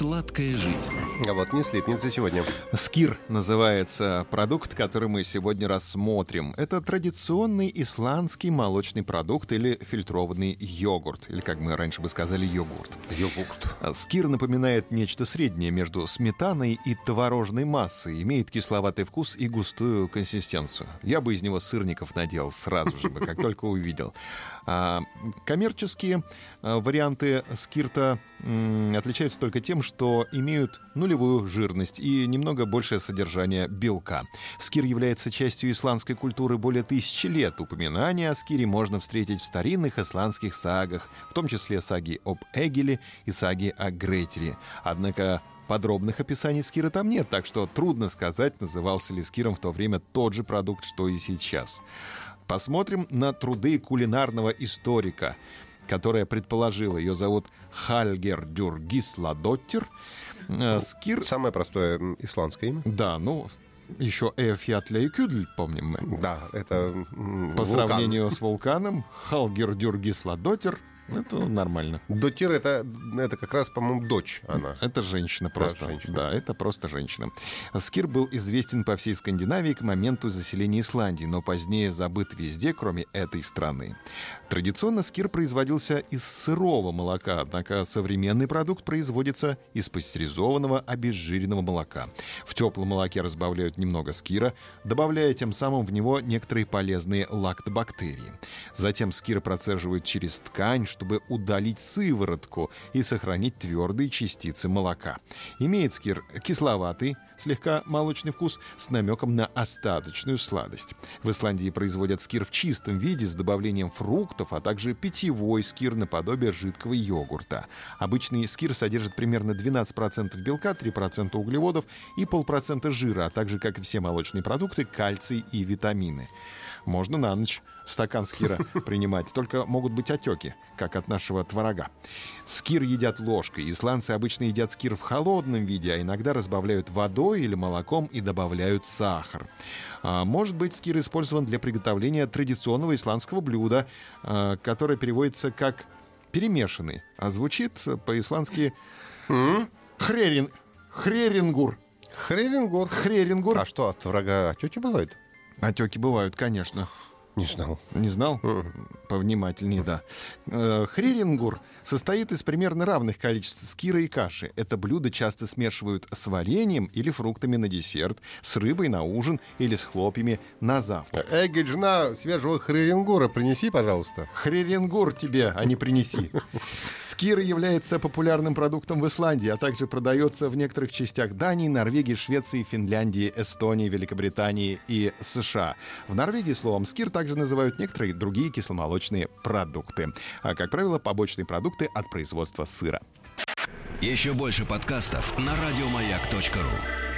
Сладкая жизнь. А вот не слипнется сегодня. Скир называется продукт, который мы сегодня рассмотрим. Это традиционный исландский молочный продукт или фильтрованный йогурт. Или, как мы раньше бы сказали, йогурт. Йогурт. Скир напоминает нечто среднее между сметаной и творожной массой. Имеет кисловатый вкус и густую консистенцию. Я бы из него сырников наделал сразу же, как только увидел. А, коммерческие а, варианты скирта отличаются только тем, что имеют нулевую жирность и немного большее содержание белка. Скир является частью исландской культуры более тысячи лет. Упоминания о скире можно встретить в старинных исландских сагах, в том числе саги об Эгеле и саги о Гретере. Однако Подробных описаний скира там нет, так что трудно сказать, назывался ли скиром в то время тот же продукт, что и сейчас. Посмотрим на труды кулинарного историка, которая предположила, ее зовут Хальгер Дюргисладоттер. Э, Скир... Самое простое исландское имя. Да, ну, еще Эфьятля и Кюдль, помним мы. Да, это По вулкан. сравнению с вулканом, Халгер Дюргисладоттер, это нормально. Дотир это, это как раз, по-моему, дочь она. Это женщина просто. женщина. Да, это просто женщина. Скир был известен по всей Скандинавии к моменту заселения Исландии, но позднее забыт везде, кроме этой страны. Традиционно скир производился из сырого молока, однако современный продукт производится из пастеризованного обезжиренного молока. В теплом молоке разбавляют немного скира, добавляя тем самым в него некоторые полезные лактобактерии. Затем скир процеживают через ткань, чтобы удалить сыворотку и сохранить твердые частицы молока. Имеет скир кисловатый, слегка молочный вкус с намеком на остаточную сладость. В Исландии производят скир в чистом виде с добавлением фруктов, а также питьевой скир наподобие жидкого йогурта. Обычный скир содержит примерно 12% белка, 3% углеводов и полпроцента жира, а также, как и все молочные продукты, кальций и витамины. Можно на ночь стакан скира принимать, только могут быть отеки, как от нашего творога. Скир едят ложкой. Исландцы обычно едят скир в холодном виде, а иногда разбавляют водой или молоком и добавляют сахар. А, может быть, скир использован для приготовления традиционного исландского блюда, а, которое переводится как перемешанный, а звучит по-исландски хрерин, хрерингур. Хрерингор. Хрерингур. А что, от врага отеки бывают? Отеки бывают, конечно. Не знал. Не знал? Повнимательнее, да. Э, Хрирингур состоит из примерно равных количеств скира и каши. Это блюдо часто смешивают с вареньем или фруктами на десерт, с рыбой на ужин или с хлопьями на завтрак. Эгги, жена свежего хрерингора принеси, пожалуйста. Хрирингур тебе, а не принеси. Скир является популярным продуктом в Исландии, а также продается в некоторых частях Дании, Норвегии, Швеции, Финляндии, Эстонии, Великобритании и США. В Норвегии словом скир также называют некоторые другие кисломолочные продукты. А, как правило, побочные продукты от производства сыра. Еще больше подкастов на радиомаяк.ру.